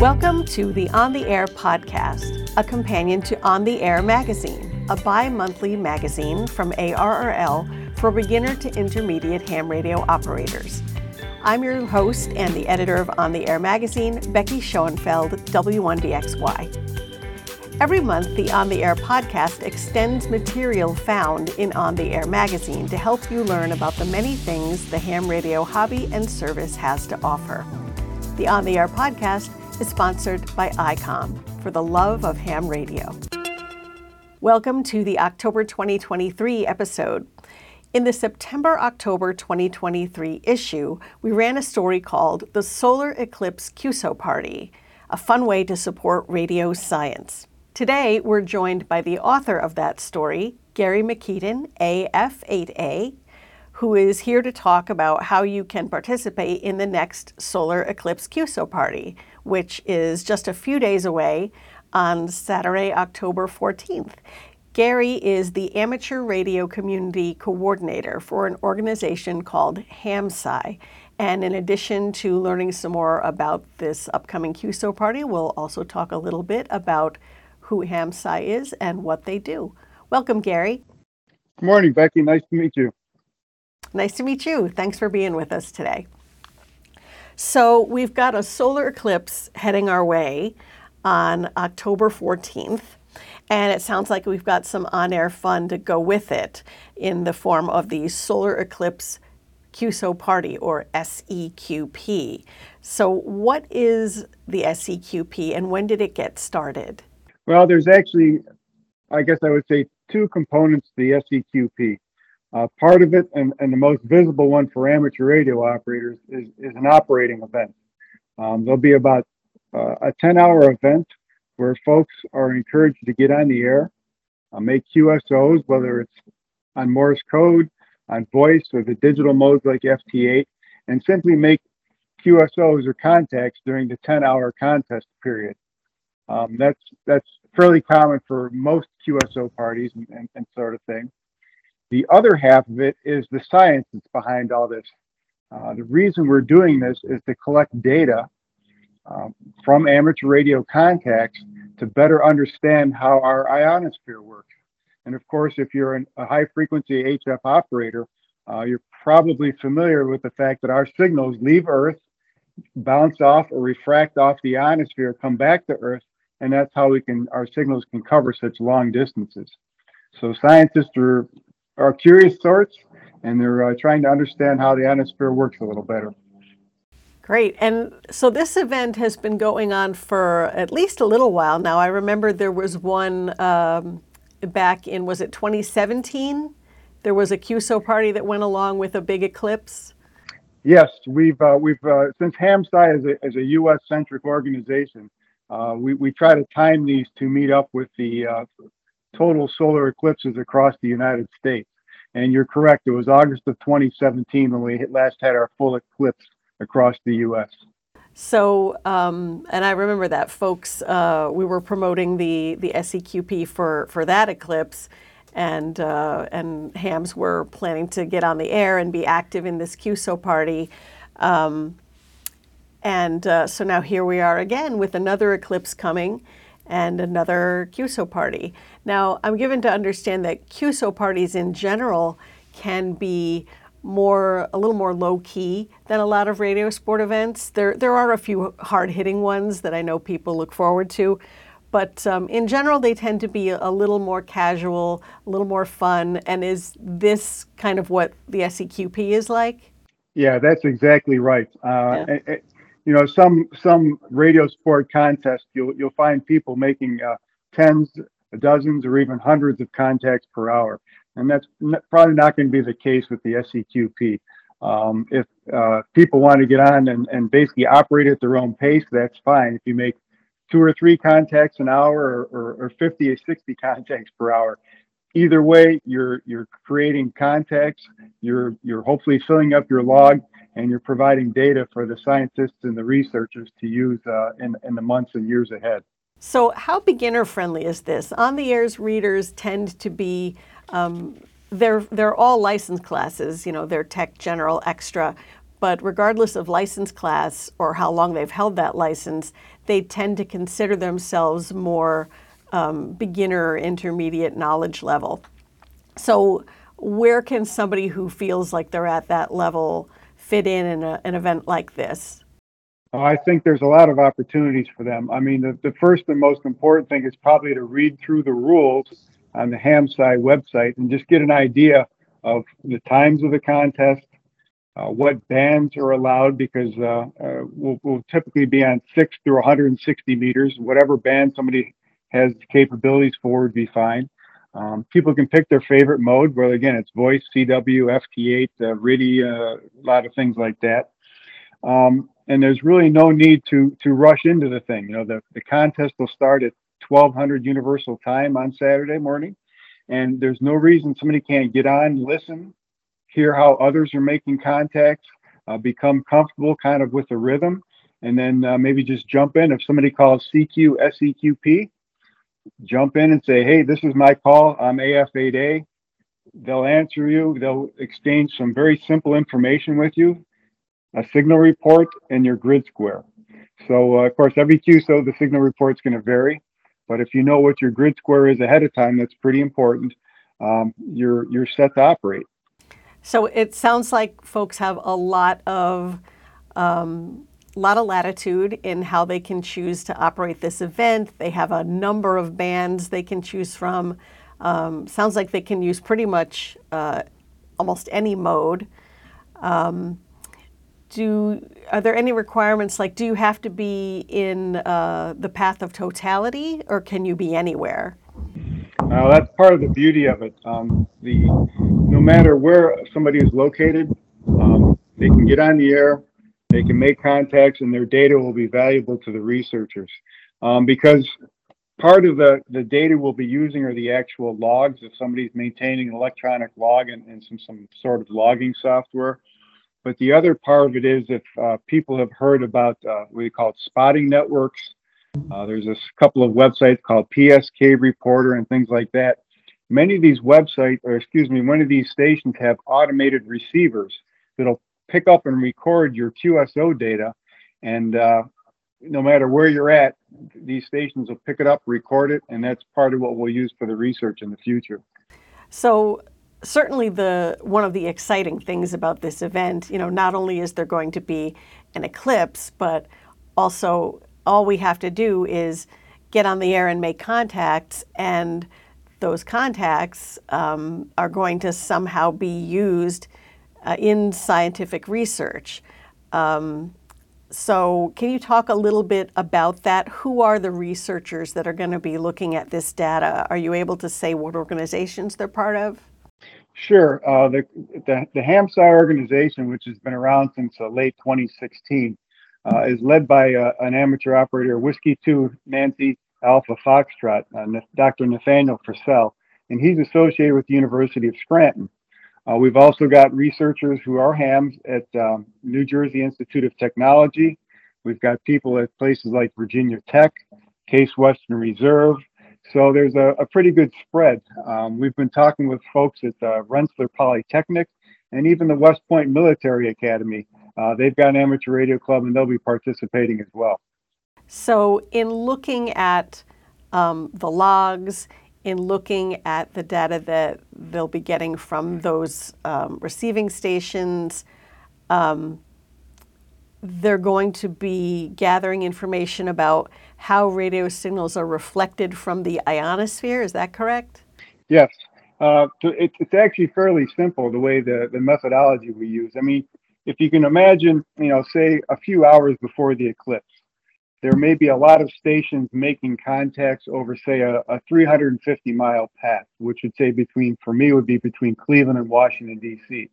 Welcome to the On the Air podcast, a companion to On the Air magazine, a bi monthly magazine from ARRL for beginner to intermediate ham radio operators. I'm your host and the editor of On the Air magazine, Becky Schoenfeld, W1DXY. Every month, the On the Air podcast extends material found in On the Air magazine to help you learn about the many things the ham radio hobby and service has to offer. The On the Air podcast is sponsored by ICOM for the love of ham radio. Welcome to the October 2023 episode. In the September October 2023 issue, we ran a story called The Solar Eclipse QSO Party, a fun way to support radio science. Today, we're joined by the author of that story, Gary Mikitin, AF8A, who is here to talk about how you can participate in the next Solar Eclipse QSO party, which is just a few days away on Saturday, October 14th. Gary is the amateur radio community coordinator for an organization called HamSci. And in addition to learning some more about this upcoming QSO party, we'll also talk a little bit about who HamSci is and what they do. Welcome, Gary. Good morning, Becky. Nice to meet you. Nice to meet you. Thanks for being with us today. So, we've got a solar eclipse heading our way on October 14th, and it sounds like we've got some on air fun to go with it in the form of the Solar Eclipse QSO Party or SEQP. So, what is the SEQP and when did it get started? Well, there's actually, I guess I would say, two components to the SEQP. Uh, part of it, and, and the most visible one for amateur radio operators, is, is an operating event. Um, there'll be about uh, a 10 hour event where folks are encouraged to get on the air, uh, make QSOs, whether it's on Morse code, on voice, or the digital modes like FT8, and simply make QSOs or contacts during the 10 hour contest period. Um, that's that's fairly common for most QSO parties and, and, and, sort of thing. The other half of it is the science that's behind all this. Uh, the reason we're doing this is to collect data um, from amateur radio contacts to better understand how our ionosphere works. And of course, if you're an, a high frequency HF operator, uh, you're probably familiar with the fact that our signals leave Earth, bounce off or refract off the ionosphere, come back to Earth, and that's how we can our signals can cover such long distances. So scientists are are curious sorts, and they're uh, trying to understand how the ionosphere works a little better. Great. And so this event has been going on for at least a little while now. I remember there was one um, back in, was it 2017? There was a QSO party that went along with a big eclipse. Yes, we've uh, we've uh, since HamSci is a, is a U.S. centric organization, uh, we, we try to time these to meet up with the uh, total solar eclipses across the United States. And you're correct, it was August of 2017 when we last had our full eclipse across the US. So, um, and I remember that, folks. Uh, we were promoting the the SEQP for for that eclipse, and uh, and Hams were planning to get on the air and be active in this QSO party. Um, and uh, so now here we are again with another eclipse coming and another QSO party. Now, I'm given to understand that QSO parties in general can be more a little more low key than a lot of radio sport events. There there are a few hard hitting ones that I know people look forward to, but um, in general they tend to be a little more casual, a little more fun. And is this kind of what the SEQP is like? Yeah, that's exactly right. Uh, yeah you know some some radio sport contest you'll you'll find people making uh, tens dozens or even hundreds of contacts per hour. And that's probably not going to be the case with the seqp um, if uh, people want to get on and, and basically operate at their own pace that's fine. If you make two or three contacts an hour or, or, or 50 or 60 contacts per hour either way you're you're creating context, you're you're hopefully filling up your log and you're providing data for the scientists and the researchers to use uh, in, in the months and years ahead. So, how beginner friendly is this? On the Air's readers tend to be, um, they're, they're all license classes, you know, they're tech, general, extra, but regardless of license class or how long they've held that license, they tend to consider themselves more um, beginner intermediate knowledge level. So, where can somebody who feels like they're at that level fit in in a, an event like this? I think there's a lot of opportunities for them. I mean, the, the first and most important thing is probably to read through the rules on the HAMSCI website and just get an idea of the times of the contest, uh, what bands are allowed, because uh, uh, we'll, we'll, typically be on 6 through 160 meters. Whatever band somebody has the capabilities for would be fine. Um, people can pick their favorite mode, where again, it's voice, CW, FT8, uh, RTTY, uh, a lot of things like that. Um, and there's really no need to to rush into the thing. You know, the, the contest will start at 1200 Universal Time on Saturday morning, and there's no reason somebody can't get on, listen, hear how others are making contacts, uh, become comfortable kind of with the rhythm, and then uh, maybe just jump in. If somebody calls CQ SEQP, jump in and say, "Hey, this is my call. I'm AF8A." They'll answer you. They'll exchange some very simple information with you a signal report, and your grid square. So, uh, of course, every QSO, the signal report is going to vary. But if you know what your grid square is ahead of time, that's pretty important. Um, you're you're set to operate. So it sounds like folks have a lot of um, lot of latitude in how they can choose to operate this event. They have a number of bands they can choose from. Um, sounds like they can use pretty much uh, almost any mode. Um, do are there any requirements like do you have to be in uh, the path of totality or can you be anywhere uh, that's part of the beauty of it um, the no matter where somebody is located um, they can get on the air they can make contacts and their data will be valuable to the researchers. Um, because part of the, the data we'll be using are the actual logs. If somebody's maintaining an electronic log and, and some, some sort of logging software. But the other part of it is if uh, people have heard about uh, what we call spotting networks, uh, there's a couple of websites called PSK Reporter and things like that. Many of these websites, or excuse me, many of these stations have automated receivers that'll pick up and record your QSO data. And uh, no matter where you're at, these stations will pick it up, record it, and that's part of what we'll use for the research in the future. So certainly the one of the exciting things about this event, you know, not only is there going to be an eclipse, but also all we have to do is get on the air and make contacts, and those contacts um, are going to somehow be used uh, in scientific research. Um, so, can you talk a little bit about that? Who are the researchers that are going to be looking at this data? Are you able to say what organizations they're part of? Sure. Uh, the, the, the HAMSCI organization, which has been around since uh, late 2016, uh, is led by uh, an amateur operator, Whiskey 2 Nancy Alpha Foxtrot, uh, Dr. Nathaniel Frissell, and he's associated with the University of Scranton. Uh, we've also got researchers who are hams at um, New Jersey Institute of Technology. We've got people at places like Virginia Tech, Case Western Reserve, so there's a, a pretty good spread. Um, we've been talking with folks at uh, Rensselaer Polytechnic and even the West Point Military Academy. Uh, they've got an amateur radio club and they'll be participating as well. So, in looking at um, the logs, in looking at the data that they'll be getting from those um, receiving stations, um, they're going to be gathering information about how radio signals are reflected from the ionosphere. Is that correct? Yes. Uh, it, it's actually fairly simple the way the, the methodology we use. I mean, if you can imagine, you know, say a few hours before the eclipse, there may be a lot of stations making contacts over, say, a, a 350 mile path, which would say between, for me, would be between Cleveland and Washington, D.C.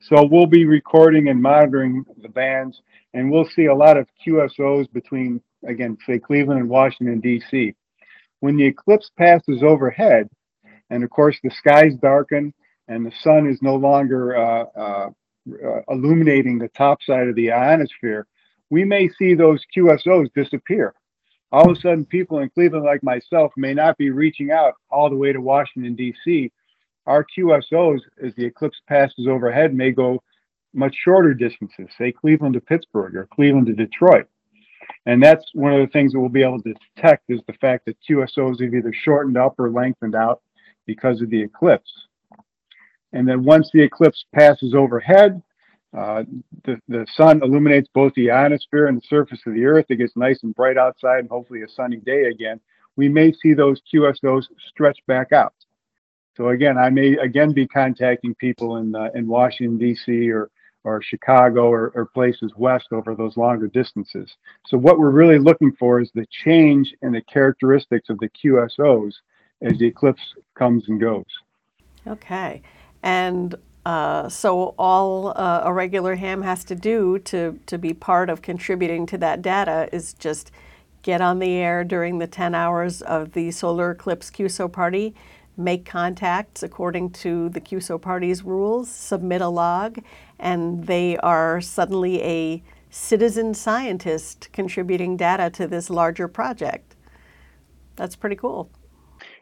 So we'll be recording and monitoring the bands, and we'll see a lot of QSOs between, again, say Cleveland and Washington, D.C. When the eclipse passes overhead, and of course the skies darken and the sun is no longer uh, uh, uh, illuminating the top side of the ionosphere, we may see those QSOs disappear. All of a sudden, people in Cleveland, like myself, may not be reaching out all the way to Washington, D.C our QSOs, as the eclipse passes overhead, may go much shorter distances, say Cleveland to Pittsburgh or Cleveland to Detroit. And that's one of the things that we'll be able to detect is the fact that QSOs have either shortened up or lengthened out because of the eclipse. And then once the eclipse passes overhead, uh, the, the sun illuminates both the ionosphere and the surface of the earth. It gets nice and bright outside and hopefully a sunny day again. We may see those QSOs stretch back out. So again, I may again be contacting people in uh, in Washington D.C. or or Chicago or, or places west over those longer distances. So what we're really looking for is the change in the characteristics of the QSOs as the eclipse comes and goes. Okay, and uh, so all uh, a regular ham has to do to to be part of contributing to that data is just get on the air during the 10 hours of the solar eclipse QSO party make contacts according to the QSO party's rules, submit a log, and they are suddenly a citizen scientist contributing data to this larger project. That's pretty cool.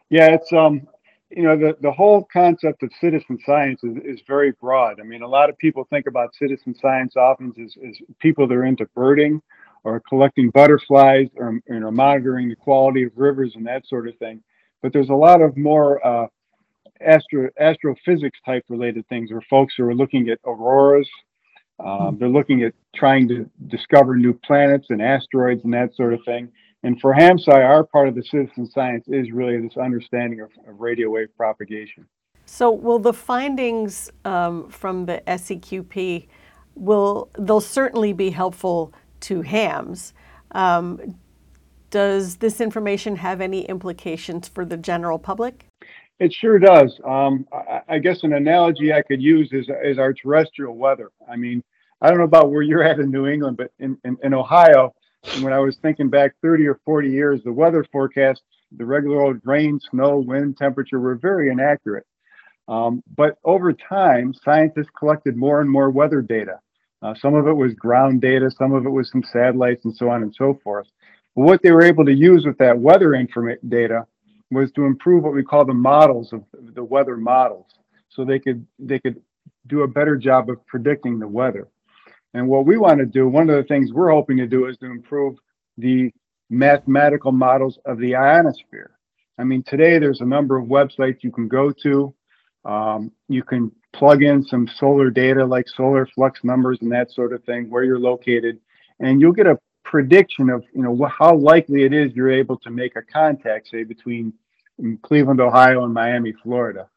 Yeah, it's um, you know, the the whole concept of citizen science is, is very broad. I mean, a lot of people think about citizen science often as, as people that are into birding or collecting butterflies or you know monitoring the quality of rivers and that sort of thing but there's a lot of more uh, astro astrophysics type related things where folks who are looking at auroras. Um, they're looking at trying to discover new planets and asteroids and that sort of thing. And for HamSci, our part of the citizen science is really this understanding of, of radio wave propagation. So, will the findings um, from the SEQP will they'll certainly be helpful to hams. Um, does this information have any implications for the general public? It sure does. Um, I, I, guess an analogy I could use is, is our terrestrial weather. I mean, I don't know about where you're at in New England, but in, in, in Ohio, when I was thinking back 30 or 40 years, the weather forecasts, the regular old rain, snow, wind, temperature were very inaccurate. Um, but over time, scientists collected more and more weather data. Uh, some of it was ground data, some of it was some satellites, and so on and so forth. But what they were able to use with that weather data was to improve what we call the models of the weather models. So they could they could do a better job of predicting the weather. And what we want to do, one of the things we're hoping to do is to improve the mathematical models of the ionosphere. I mean, today there's a number of websites you can go to. Um, you can plug in some solar data like solar flux numbers and that sort of thing, where you're located, and you'll get a prediction of you know how likely it is you're able to make a contact, say between Cleveland, Ohio, and Miami, Florida.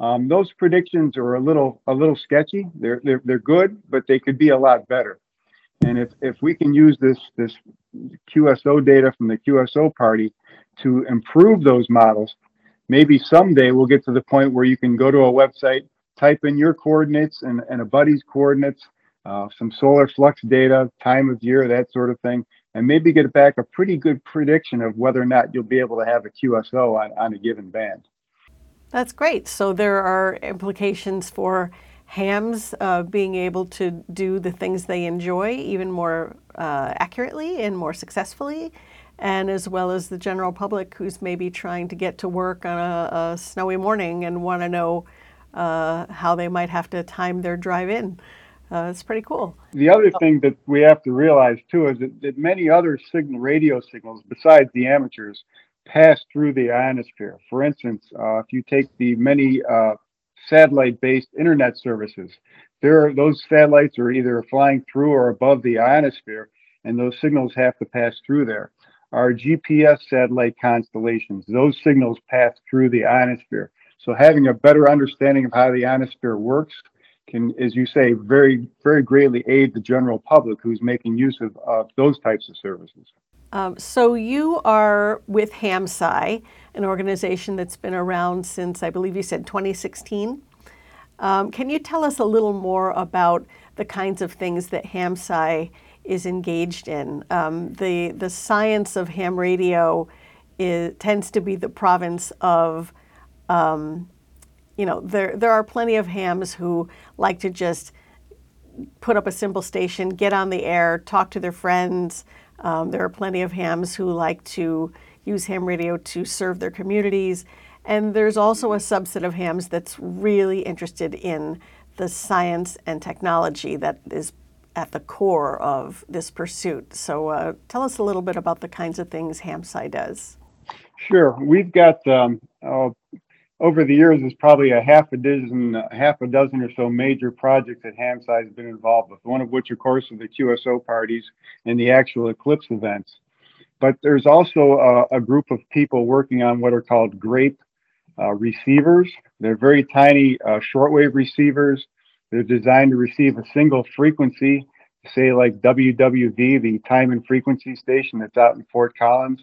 Um, those predictions are a little a little sketchy. They're, they're they're good, but they could be a lot better. And if if we can use this this QSO data from the QSO party to improve those models, maybe someday we'll get to the point where you can go to a website, type in your coordinates and, and a buddy's coordinates, uh, some solar flux data, time of year, that sort of thing, and maybe get back a pretty good prediction of whether or not you'll be able to have a QSO on, on a given band. That's great. So there are implications for hams uh, being able to do the things they enjoy even more uh, accurately and more successfully, and as well as the general public who's maybe trying to get to work on a, a snowy morning and want to know uh, how they might have to time their drive in. Uh, it's pretty cool. The other thing that we have to realize too is that, that many other signal radio signals besides the amateurs pass through the ionosphere. For instance, uh, if you take the many uh, satellite-based internet services, there are, those satellites are either flying through or above the ionosphere, and those signals have to pass through there. Our GPS satellite constellations, those signals pass through the ionosphere. So having a better understanding of how the ionosphere works can, as you say, very, very greatly aid the general public who's making use of, of those types of services. Um, so you are with HamSci, an organization that's been around since I believe you said 2016. Um, can you tell us a little more about the kinds of things that HamSci is engaged in? Um, the the science of ham radio is, tends to be the province of um, you know, there there are plenty of hams who like to just put up a simple station, get on the air, talk to their friends. Um, there are plenty of hams who like to use ham radio to serve their communities. And there's also a subset of hams that's really interested in the science and technology that is at the core of this pursuit. So uh, tell us a little bit about the kinds of things HAMSCI does. Sure. We've got um, uh, over the years, there's probably a half a dozen, half a dozen or so major projects that HAMSCI has been involved with. One of which, of course, are the QSO parties and the actual eclipse events. But there's also a, a group of people working on what are called GRAPE uh, receivers. They're very tiny uh, shortwave receivers. They're designed to receive a single frequency, say like WWV, the time and frequency station that's out in Fort Collins.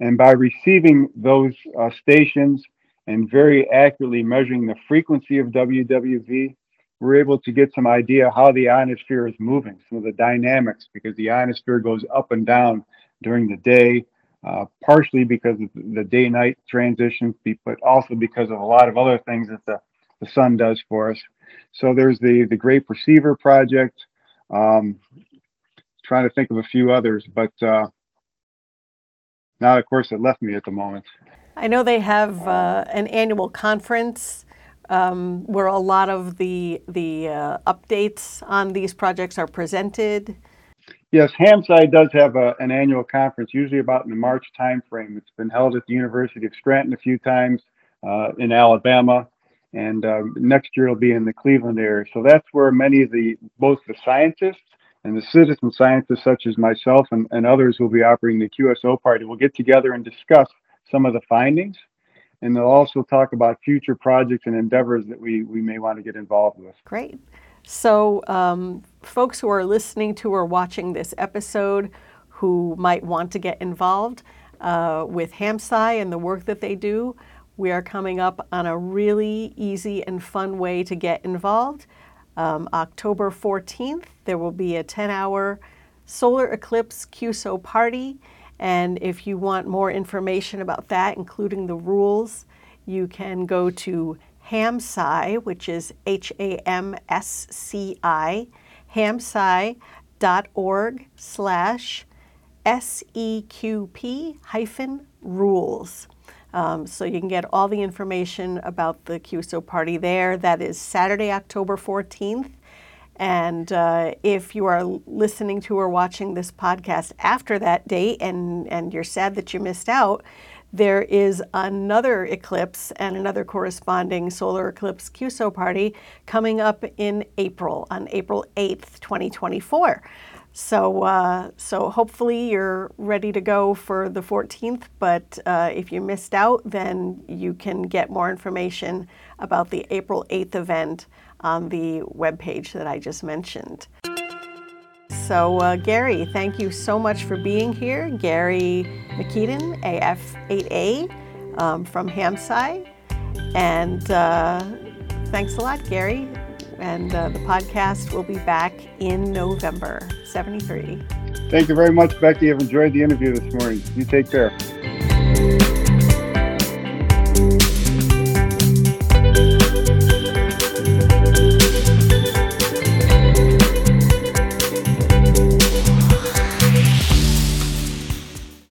And by receiving those uh, stations and very accurately measuring the frequency of WWV, we're able to get some idea how the ionosphere is moving, some of the dynamics, because the ionosphere goes up and down during the day, uh, partially because of the day night transition, but also because of a lot of other things that the, the sun does for us. So there's the, the GRAPE Receiver Project. Um, trying to think of a few others, but uh, now, of course, it left me at the moment. I know they have uh, an annual conference um, where a lot of the the uh, updates on these projects are presented. Yes, HAMSCI does have a, an annual conference, usually about in the March timeframe. It's been held at the University of Scranton a few times uh, in Alabama, and um, next year it'll be in the Cleveland area. So that's where many of the both the scientists and the citizen scientists, such as myself and, and others, will be operating the QSO party. We'll get together and discuss some of the findings, and they'll also talk about future projects and endeavors that we we may want to get involved with. Great. So, um, folks who are listening to or watching this episode who might want to get involved uh, with HAMSCI and the work that they do, we are coming up on a really easy and fun way to get involved. Um, October 14th, there will be a 10 hour solar eclipse QSO party. And if you want more information about that, including the rules, you can go to HAMSCI, which is H A M S C I, hamsci.org slash SEQP hyphen rules. Um, so you can get all the information about the QSO party there. That is Saturday, October 14th. And uh, if you are listening to or watching this podcast after that date and, and you're sad that you missed out, there is another eclipse and another corresponding solar eclipse QSO party coming up in April, on April 8th, 2024. So, uh, so hopefully you're ready to go for the 14th. But uh, if you missed out, then you can get more information about the April 8th event on the webpage that I just mentioned. So, uh, Gary, thank you so much for being here. Gary Mikitin, AF8A um, from HAMSCI. And uh, thanks a lot, Gary. And uh, the podcast will be back in November 73. Thank you very much, Becky. I've enjoyed the interview this morning. You take care.